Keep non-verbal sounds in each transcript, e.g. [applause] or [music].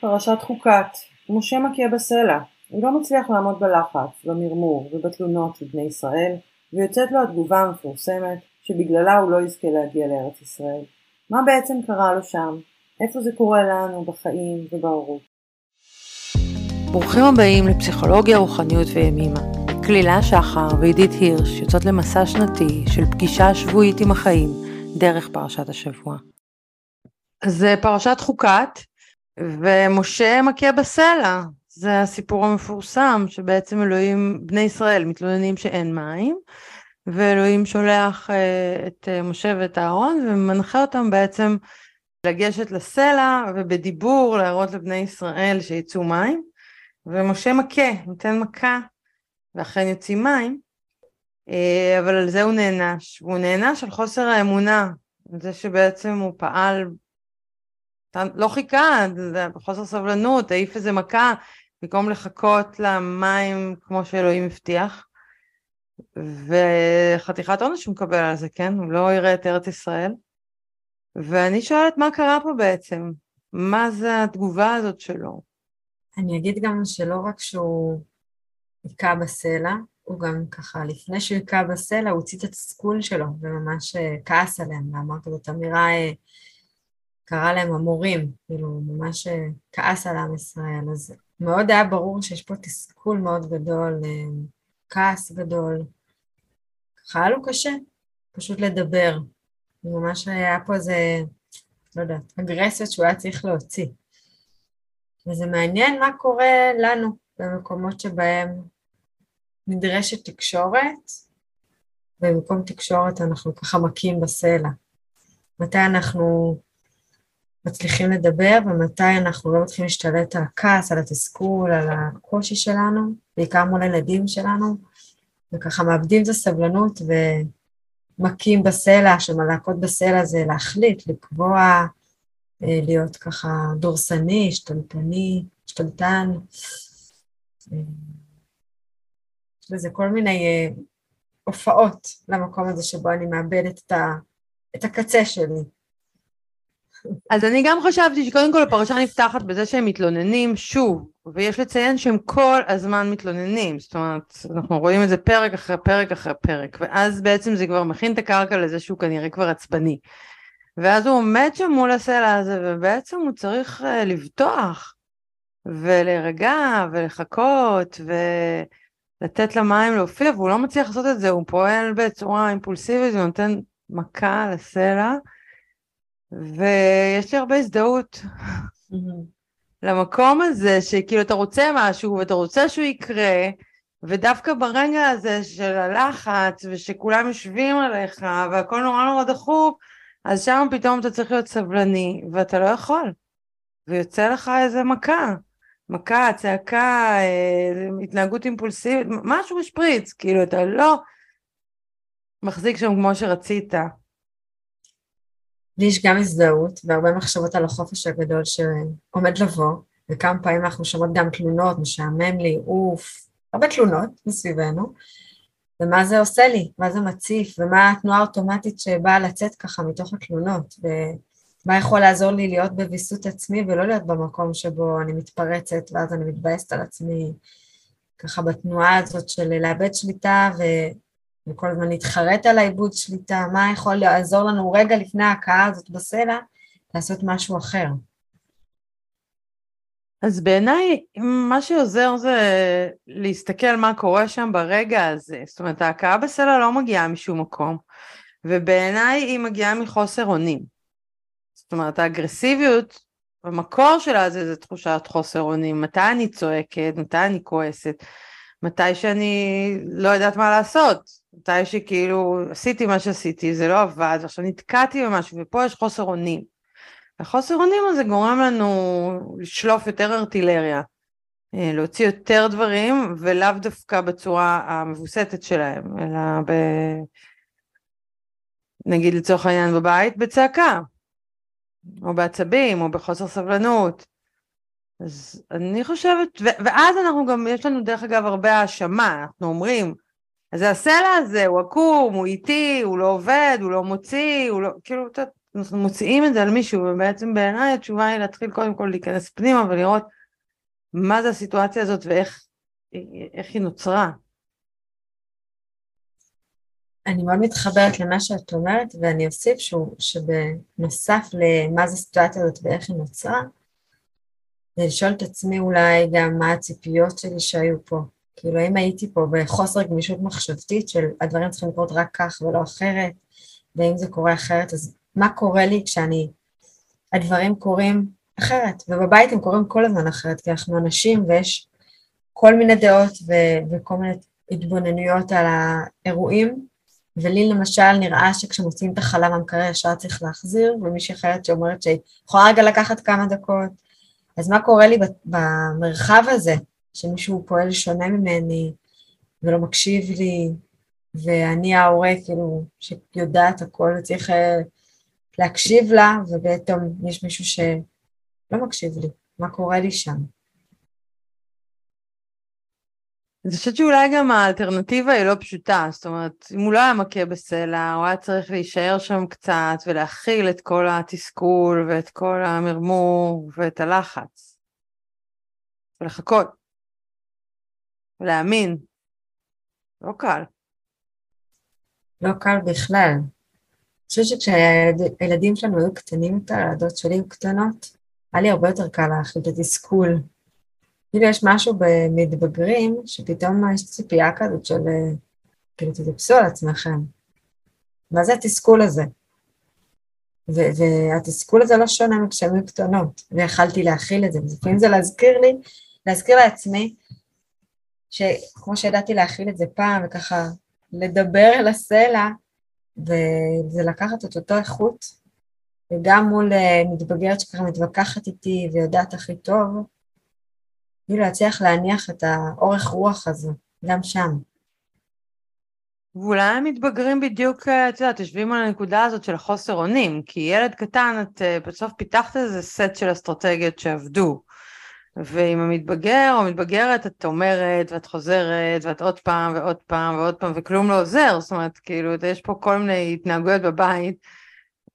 פרשת חוקת, משה מכה בסלע, הוא לא מצליח לעמוד בלחץ, במרמור ובתלונות של בני ישראל, ויוצאת לו התגובה המפורסמת שבגללה הוא לא יזכה להגיע לארץ ישראל. מה בעצם קרה לו שם? איפה זה קורה לנו בחיים ובהורות? ברוכים הבאים לפסיכולוגיה, רוחניות וימימה. כלילה שחר ועידית הירש יוצאות למסע שנתי של פגישה שבועית עם החיים דרך פרשת השבוע. אז פרשת חוקת, ומשה מכה בסלע, זה הסיפור המפורסם שבעצם אלוהים, בני ישראל מתלוננים שאין מים, ואלוהים שולח uh, את uh, משה ואת אהרון ומנחה אותם בעצם לגשת לסלע ובדיבור להראות לבני ישראל שיצאו מים, ומשה מכה, נותן מכה, ואכן יוצאים מים, uh, אבל על זה הוא נענש, והוא נענש על חוסר האמונה, על זה שבעצם הוא פעל לא חיכה, זה בחוסר סבלנות, העיף איזה מכה, במקום לחכות למים כמו שאלוהים הבטיח. וחתיכת עונש הוא מקבל על זה, כן? הוא לא יראה את ארץ ישראל. ואני שואלת מה קרה פה בעצם? מה זה התגובה הזאת שלו? אני אגיד גם שלא רק שהוא היכה בסלע, הוא גם ככה, לפני שהוא היכה בסלע, הוא הוציא את התסכול שלו, וממש אה, כעס עליהם, ואמר כזאת אמירה, קרא להם המורים, כאילו, ממש אה, כעס על עם ישראל. אז מאוד היה ברור שיש פה תסכול מאוד גדול, אה, כעס גדול. ככה היה לו קשה, פשוט לדבר. ממש היה פה איזה, לא יודעת, אגרסיות שהוא היה צריך להוציא. וזה מעניין מה קורה לנו במקומות שבהם נדרשת תקשורת, ובמקום תקשורת אנחנו ככה מכים בסלע. מתי אנחנו מצליחים לדבר ומתי אנחנו לא מתחילים להשתלט על הכעס, על התסכול, על הקושי שלנו, בעיקר מול הילדים שלנו, וככה מאבדים את הסבלנות ומכים בסלע, שמלהקות בסלע זה להחליט, לקבוע, אה, להיות ככה דורסני, שתלטני, שתלטן. אה, לזה כל מיני אה, הופעות למקום הזה שבו אני מאבדת את, ה, את הקצה שלי. אז אני גם חשבתי שקודם כל הפרשה נפתחת בזה שהם מתלוננים שוב, ויש לציין שהם כל הזמן מתלוננים, זאת אומרת, אנחנו רואים את זה פרק אחרי פרק אחרי פרק, ואז בעצם זה כבר מכין את הקרקע לזה שהוא כנראה כבר עצבני. ואז הוא עומד שם מול הסלע הזה, ובעצם הוא צריך uh, לבטוח, ולהירגע, ולחכות, ולתת למים להופיע, והוא לא מצליח לעשות את זה, הוא פועל בצורה אימפולסיבית, ונותן מכה לסלע. ויש לי הרבה הזדהות למקום הזה, שכאילו אתה רוצה משהו ואתה רוצה שהוא יקרה, ודווקא ברגע הזה של הלחץ ושכולם יושבים עליך והכל נורא נורא דחוף, אז שם פתאום אתה צריך להיות סבלני ואתה לא יכול. ויוצא לך איזה מכה, מכה, צעקה, אה, התנהגות אימפולסיבית, משהו משפריץ, כאילו אתה לא מחזיק שם כמו שרצית. לי יש גם הזדהות והרבה מחשבות על החופש הגדול שעומד לבוא, וכמה פעמים אנחנו שומעות גם תלונות, משעמם לי, אוף, הרבה תלונות מסביבנו, ומה זה עושה לי, מה זה מציף, ומה התנועה האוטומטית שבאה לצאת ככה מתוך התלונות, ומה יכול לעזור לי להיות בוויסות עצמי ולא להיות במקום שבו אני מתפרצת ואז אני מתבאסת על עצמי, ככה בתנועה הזאת של לאבד שליטה ו... וכל הזמן להתחרט על העיבוד שליטה, מה יכול לעזור לנו רגע לפני ההכאה הזאת בסלע, לעשות משהו אחר. אז בעיניי מה שעוזר זה להסתכל מה קורה שם ברגע הזה, זאת אומרת ההכאה בסלע לא מגיעה משום מקום, ובעיניי היא מגיעה מחוסר אונים. זאת אומרת האגרסיביות, המקור שלה זה, זה תחושת חוסר אונים, מתי אני צועקת, מתי אני כועסת, מתי שאני לא יודעת מה לעשות, מתי שכאילו עשיתי מה שעשיתי, זה לא עבד, ועכשיו נתקעתי במשהו, ופה יש חוסר אונים. החוסר אונים הזה גורם לנו לשלוף יותר ארטילריה, אה, להוציא יותר דברים, ולאו דווקא בצורה המבוסתת שלהם, אלא ב... נגיד לצורך העניין בבית, בצעקה, או בעצבים, או בחוסר סבלנות. אז אני חושבת, ו- ואז אנחנו גם, יש לנו דרך אגב הרבה האשמה, אנחנו אומרים, אז הסלע הזה הוא עקום, הוא איטי, הוא לא עובד, הוא לא מוציא, הוא לא, כאילו, אנחנו מוציאים את זה על מישהו, ובעצם בעיניי התשובה היא להתחיל קודם כל להיכנס פנימה ולראות מה זה הסיטואציה הזאת ואיך היא נוצרה. אני מאוד מתחברת למה שאת אומרת, ואני אוסיף שהוא, שבנוסף למה זה הסיטואציה הזאת ואיך היא נוצרה, זה לשאול את עצמי אולי גם מה הציפיות שלי שהיו פה. כאילו, האם הייתי פה בחוסר גמישות מחשבתית של הדברים צריכים לקרות רק כך ולא אחרת, ואם זה קורה אחרת, אז מה קורה לי כשאני, הדברים קורים אחרת, ובבית הם קורים כל הזמן אחרת, כי אנחנו אנשים ויש כל מיני דעות ו- וכל מיני התבוננויות על האירועים, ולי למשל נראה שכשמוציאים את החלה מהמקרר ישר צריך להחזיר, ומישהי אחרת שאומרת שהיא יכולה רגע לקחת כמה דקות. אז מה קורה לי במרחב הזה, שמישהו פועל שונה ממני ולא מקשיב לי, ואני ההורה, כאילו, שיודעת הכל וצריך אה, להקשיב לה, ופתאום יש מישהו שלא מקשיב לי, מה קורה לי שם? אני חושבת שאולי גם האלטרנטיבה היא לא פשוטה, זאת אומרת, אם הוא לא היה מכה בסלע, הוא היה צריך להישאר שם קצת ולהכיל את כל התסכול ואת כל המרמור ואת הלחץ. ולחכות. ולהאמין. לא קל. לא קל בכלל. אני חושבת שכשהילדים שלנו היו קטנים יותר, הילדות שלי היו קטנות, היה לי הרבה יותר קל להכיל את התסכול כאילו יש משהו במתבגרים, שפתאום יש ציפייה כזאת של, כאילו תתאפסו על עצמכם. מה זה התסכול הזה? ו- והתסכול הזה לא שונה מכשהם היו קטנות, ויכלתי להכיל את זה, ולפעמים זה להזכיר לי, להזכיר לעצמי, שכמו שידעתי להכיל את זה פעם, וככה לדבר אל הסלע, וזה לקחת את אותו איכות, וגם מול אה, מתבגרת שככה מתווכחת איתי ויודעת הכי טוב, כאילו להצליח להניח את האורך רוח הזה, גם שם. ואולי הם מתבגרים בדיוק, אה, את יודעת, יושבים על הנקודה הזאת של החוסר אונים, כי ילד קטן, את אה, בסוף פיתחת איזה סט של אסטרטגיות שעבדו. ועם המתבגר או המתבגרת את אומרת ואת חוזרת ואת עוד פעם ועוד פעם ועוד פעם וכלום לא עוזר, זאת אומרת כאילו יש פה כל מיני התנהגויות בבית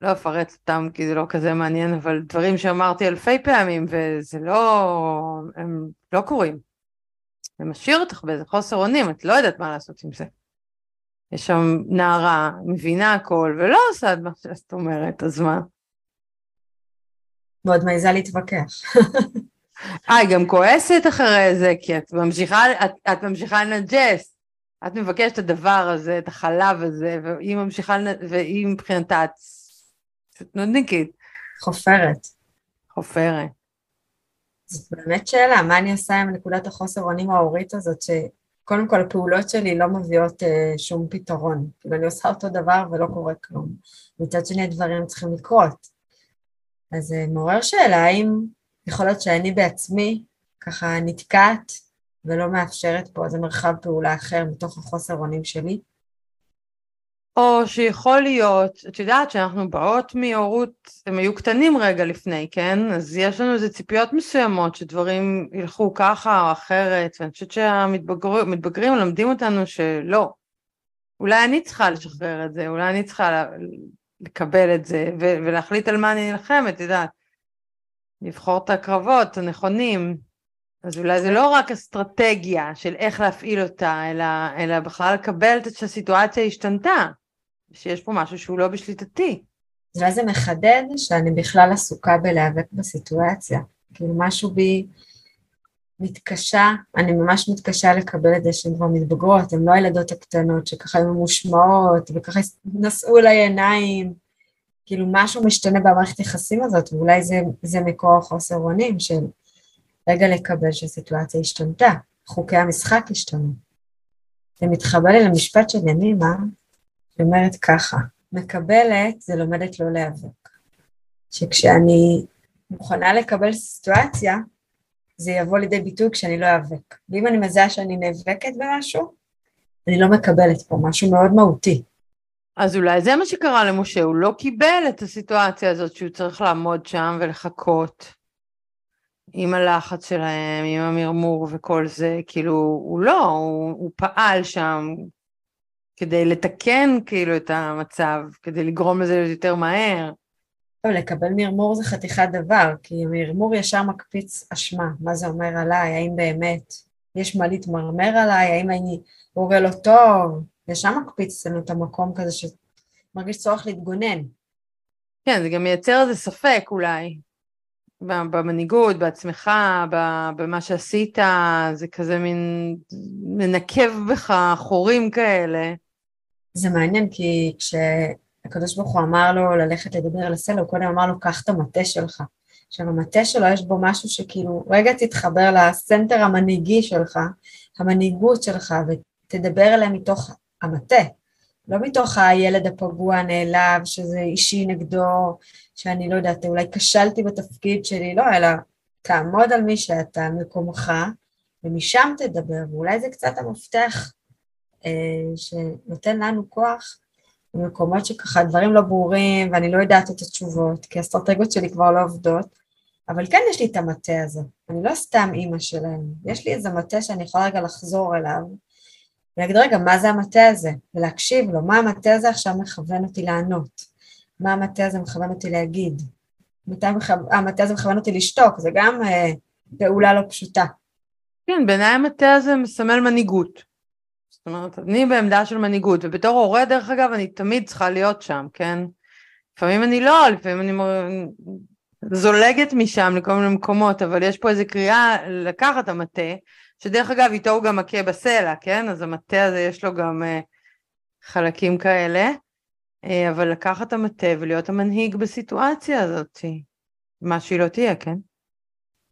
לא אפרט אותם כי זה לא כזה מעניין, אבל דברים שאמרתי אלפי פעמים וזה לא, הם לא קורים. זה משאיר אותך באיזה חוסר אונים, את לא יודעת מה לעשות עם זה. יש שם נערה, מבינה הכל, ולא עושה את מה שאת אומרת, אז מה? ועוד מעיזה להתווכח. [laughs] אה, היא גם כועסת אחרי זה, כי את ממשיכה, את, את ממשיכה לנג'ס. את מבקשת את הדבר הזה, את החלב הזה, והיא ממשיכה, והיא מבחינתה נודניקית. חופרת. חופרת. זאת באמת שאלה, מה אני עושה עם נקודת החוסר אונים ההורית הזאת, שקודם כל הפעולות שלי לא מביאות אה, שום פתרון. כאילו אני עושה אותו דבר ולא קורה כלום. מצד שני הדברים צריכים לקרות. אז זה אה, מעורר שאלה האם יכול להיות שאני בעצמי ככה נתקעת ולא מאפשרת פה איזה מרחב פעולה אחר מתוך החוסר אונים שלי, או שיכול להיות, את יודעת שאנחנו באות מהורות, הם היו קטנים רגע לפני, כן? אז יש לנו איזה ציפיות מסוימות שדברים ילכו ככה או אחרת, ואני חושבת שהמתבגרים מלמדים אותנו שלא. אולי אני צריכה לשחרר את זה, אולי אני צריכה לקבל את זה ולהחליט על מה אני נלחמת, את יודעת. לבחור את הקרבות הנכונים. אז אולי זה לא רק אסטרטגיה של איך להפעיל אותה, אלא, אלא בכלל לקבל את שהסיטואציה השתנתה. שיש פה משהו שהוא לא בשליטתי. אולי זה מחדד שאני בכלל עסוקה בלהיאבק בסיטואציה. כאילו משהו בי מתקשה, אני ממש מתקשה לקבל את זה שהן כבר מתבגרות, הן לא הילדות הקטנות שככה היו ממושמעות וככה נשאו אליי עיניים. כאילו משהו משתנה במערכת היחסים הזאת, ואולי זה, זה מקור החוסר אונים של רגע לקבל שהסיטואציה השתנתה, חוקי המשחק השתנו. זה מתחבר לי למשפט של ימימה, היא אומרת ככה, מקבלת זה לומדת לא להיאבק. שכשאני מוכנה לקבל סיטואציה, זה יבוא לידי ביטוי כשאני לא איאבק. ואם אני מזהה שאני נאבקת במשהו, אני לא מקבלת פה משהו מאוד מהותי. אז אולי זה מה שקרה למשה, הוא לא קיבל את הסיטואציה הזאת שהוא צריך לעמוד שם ולחכות עם הלחץ שלהם, עם המרמור וכל זה, כאילו, הוא לא, הוא, הוא פעל שם כדי לתקן כאילו את המצב, כדי לגרום לזה להיות יותר מהר. טוב, לקבל מרמור זה חתיכת דבר, כי מרמור ישר מקפיץ אשמה, מה זה אומר עליי, האם באמת יש מה להתמרמר עליי, האם אני הורה לא טוב, ישר מקפיץ לנו את המקום כזה שמרגיש צורך להתגונן. כן, זה גם מייצר איזה ספק אולי, במנהיגות, בעצמך, במה שעשית, זה כזה מין מנקב בך חורים כאלה. זה מעניין, כי כשהקדוש ברוך הוא אמר לו ללכת לדבר על הסלע, הוא קודם אמר לו, קח את המטה שלך. עכשיו, המטה שלו יש בו משהו שכאילו, רגע תתחבר לסנטר המנהיגי שלך, המנהיגות שלך, ותדבר אליהם מתוך המטה. לא מתוך הילד הפגוע הנעלב, שזה אישי נגדו, שאני לא יודעת, אולי כשלתי בתפקיד שלי, לא, אלא תעמוד על מי שאתה, על מקומך, ומשם תדבר, ואולי זה קצת המפתח אה, שנותן לנו כוח במקומות שככה דברים לא ברורים, ואני לא יודעת את התשובות, כי האסטרטגיות שלי כבר לא עובדות, אבל כן יש לי את המטה הזה, אני לא סתם אימא שלהם, יש לי איזה מטה שאני יכולה רגע לחזור אליו, ולהגיד, רגע, מה זה המטה הזה? ולהקשיב לו, מה המטה הזה עכשיו מכוון אותי לענות? מה המטה הזה מכוון אותי להגיד? מתי המטה הזה מכוון אותי לשתוק? זה גם אה, פעולה לא פשוטה. כן, בעיניי המטה הזה מסמל מנהיגות. זאת אומרת, אני בעמדה של מנהיגות, ובתור הורה, דרך אגב, אני תמיד צריכה להיות שם, כן? לפעמים אני לא, לפעמים אני זולגת משם לכל מיני מקומות, אבל יש פה איזו קריאה לקחת המטה, שדרך אגב איתו הוא גם מכה בסלע, כן? אז המטה הזה יש לו גם uh, חלקים כאלה, uh, אבל לקחת המטה ולהיות המנהיג בסיטואציה הזאת, מה שהיא לא תהיה, כן?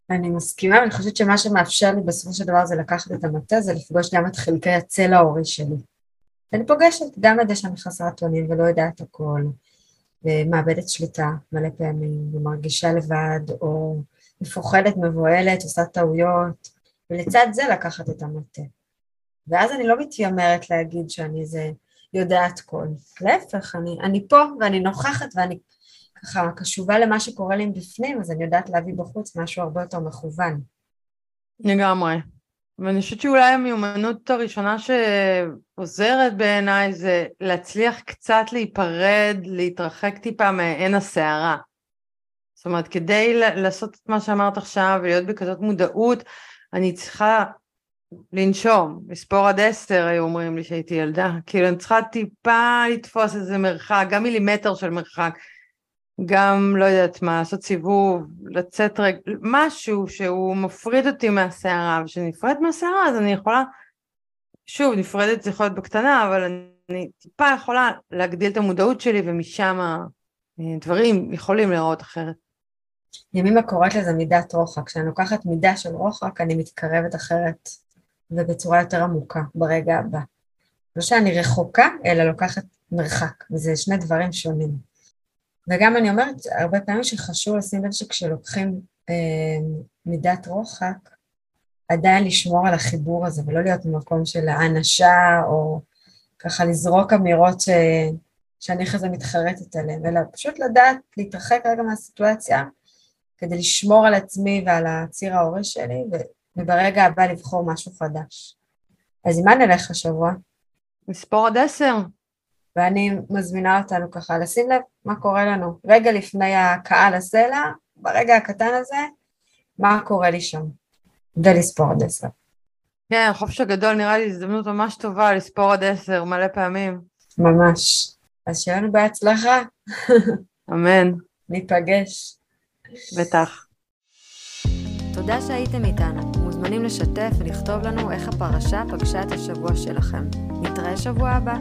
אני מסכימה, ואני חושבת שמה שמאפשר לי בסופו של דבר זה לקחת את המטה, זה לפגוש גם את חלקי הצל ההורי שלי. ואני פוגשת גם את זה שאני חסרת אונים ולא יודעת הכל, ומאבדת שליטה מלא פעמים, ומרגישה לבד, או מפוחדת, מבוהלת, עושה טעויות, ולצד זה לקחת את המטה. ואז אני לא מתיימרת להגיד שאני זה יודעת כל. להפך, אני, אני פה ואני נוכחת ואני ככה קשובה למה שקורה לי מבפנים, אז אני יודעת להביא בחוץ משהו הרבה יותר מכוון. לגמרי. ואני חושבת שאולי המיומנות הראשונה שעוזרת בעיניי זה להצליח קצת להיפרד, להתרחק טיפה מעין הסערה. זאת אומרת, כדי לעשות את מה שאמרת עכשיו ולהיות בכזאת מודעות, אני צריכה לנשום, לספור עד עשר היו אומרים לי שהייתי ילדה, כאילו אני צריכה טיפה לתפוס איזה מרחק, גם מילימטר של מרחק, גם לא יודעת מה, לעשות סיבוב, לצאת רגע, משהו שהוא מפריד אותי מהסערה, וכשנפרד מהסערה אז אני יכולה, שוב, נפרדת זה יכול להיות בקטנה, אבל אני טיפה יכולה להגדיל את המודעות שלי ומשם דברים יכולים להיראות אחרת. ימימה קוראת לזה מידת רוחק. כשאני לוקחת מידה של רוחק, אני מתקרבת אחרת ובצורה יותר עמוקה ברגע הבא. לא שאני רחוקה, אלא לוקחת מרחק, וזה שני דברים שונים. וגם אני אומרת הרבה פעמים שחשוב לשים לב שכשלוקחים אה, מידת רוחק, עדיין לשמור על החיבור הזה, ולא להיות במקום של האנשה, או ככה לזרוק אמירות ש... שאני אחרי זה מתחרטת עליהן, אלא פשוט לדעת להתרחק רגע מהסיטואציה, כדי לשמור על עצמי ועל הציר ההורי שלי, וברגע הבא לבחור משהו חדש. אז עם מה נלך השבוע? לספור עד עשר. ואני מזמינה אותנו ככה לשים לב מה קורה לנו רגע לפני הקהל הסלע, ברגע הקטן הזה, מה קורה לי שם, ולספור עד עשר. כן, החופש הגדול נראה לי הזדמנות ממש טובה לספור עד עשר מלא פעמים. ממש. אז שיהיה לנו בהצלחה. אמן. ניפגש. בטח. תודה שהייתם איתנו. מוזמנים לשתף ולכתוב לנו איך הפרשה פגשה את השבוע שלכם. נתראה שבוע הבא.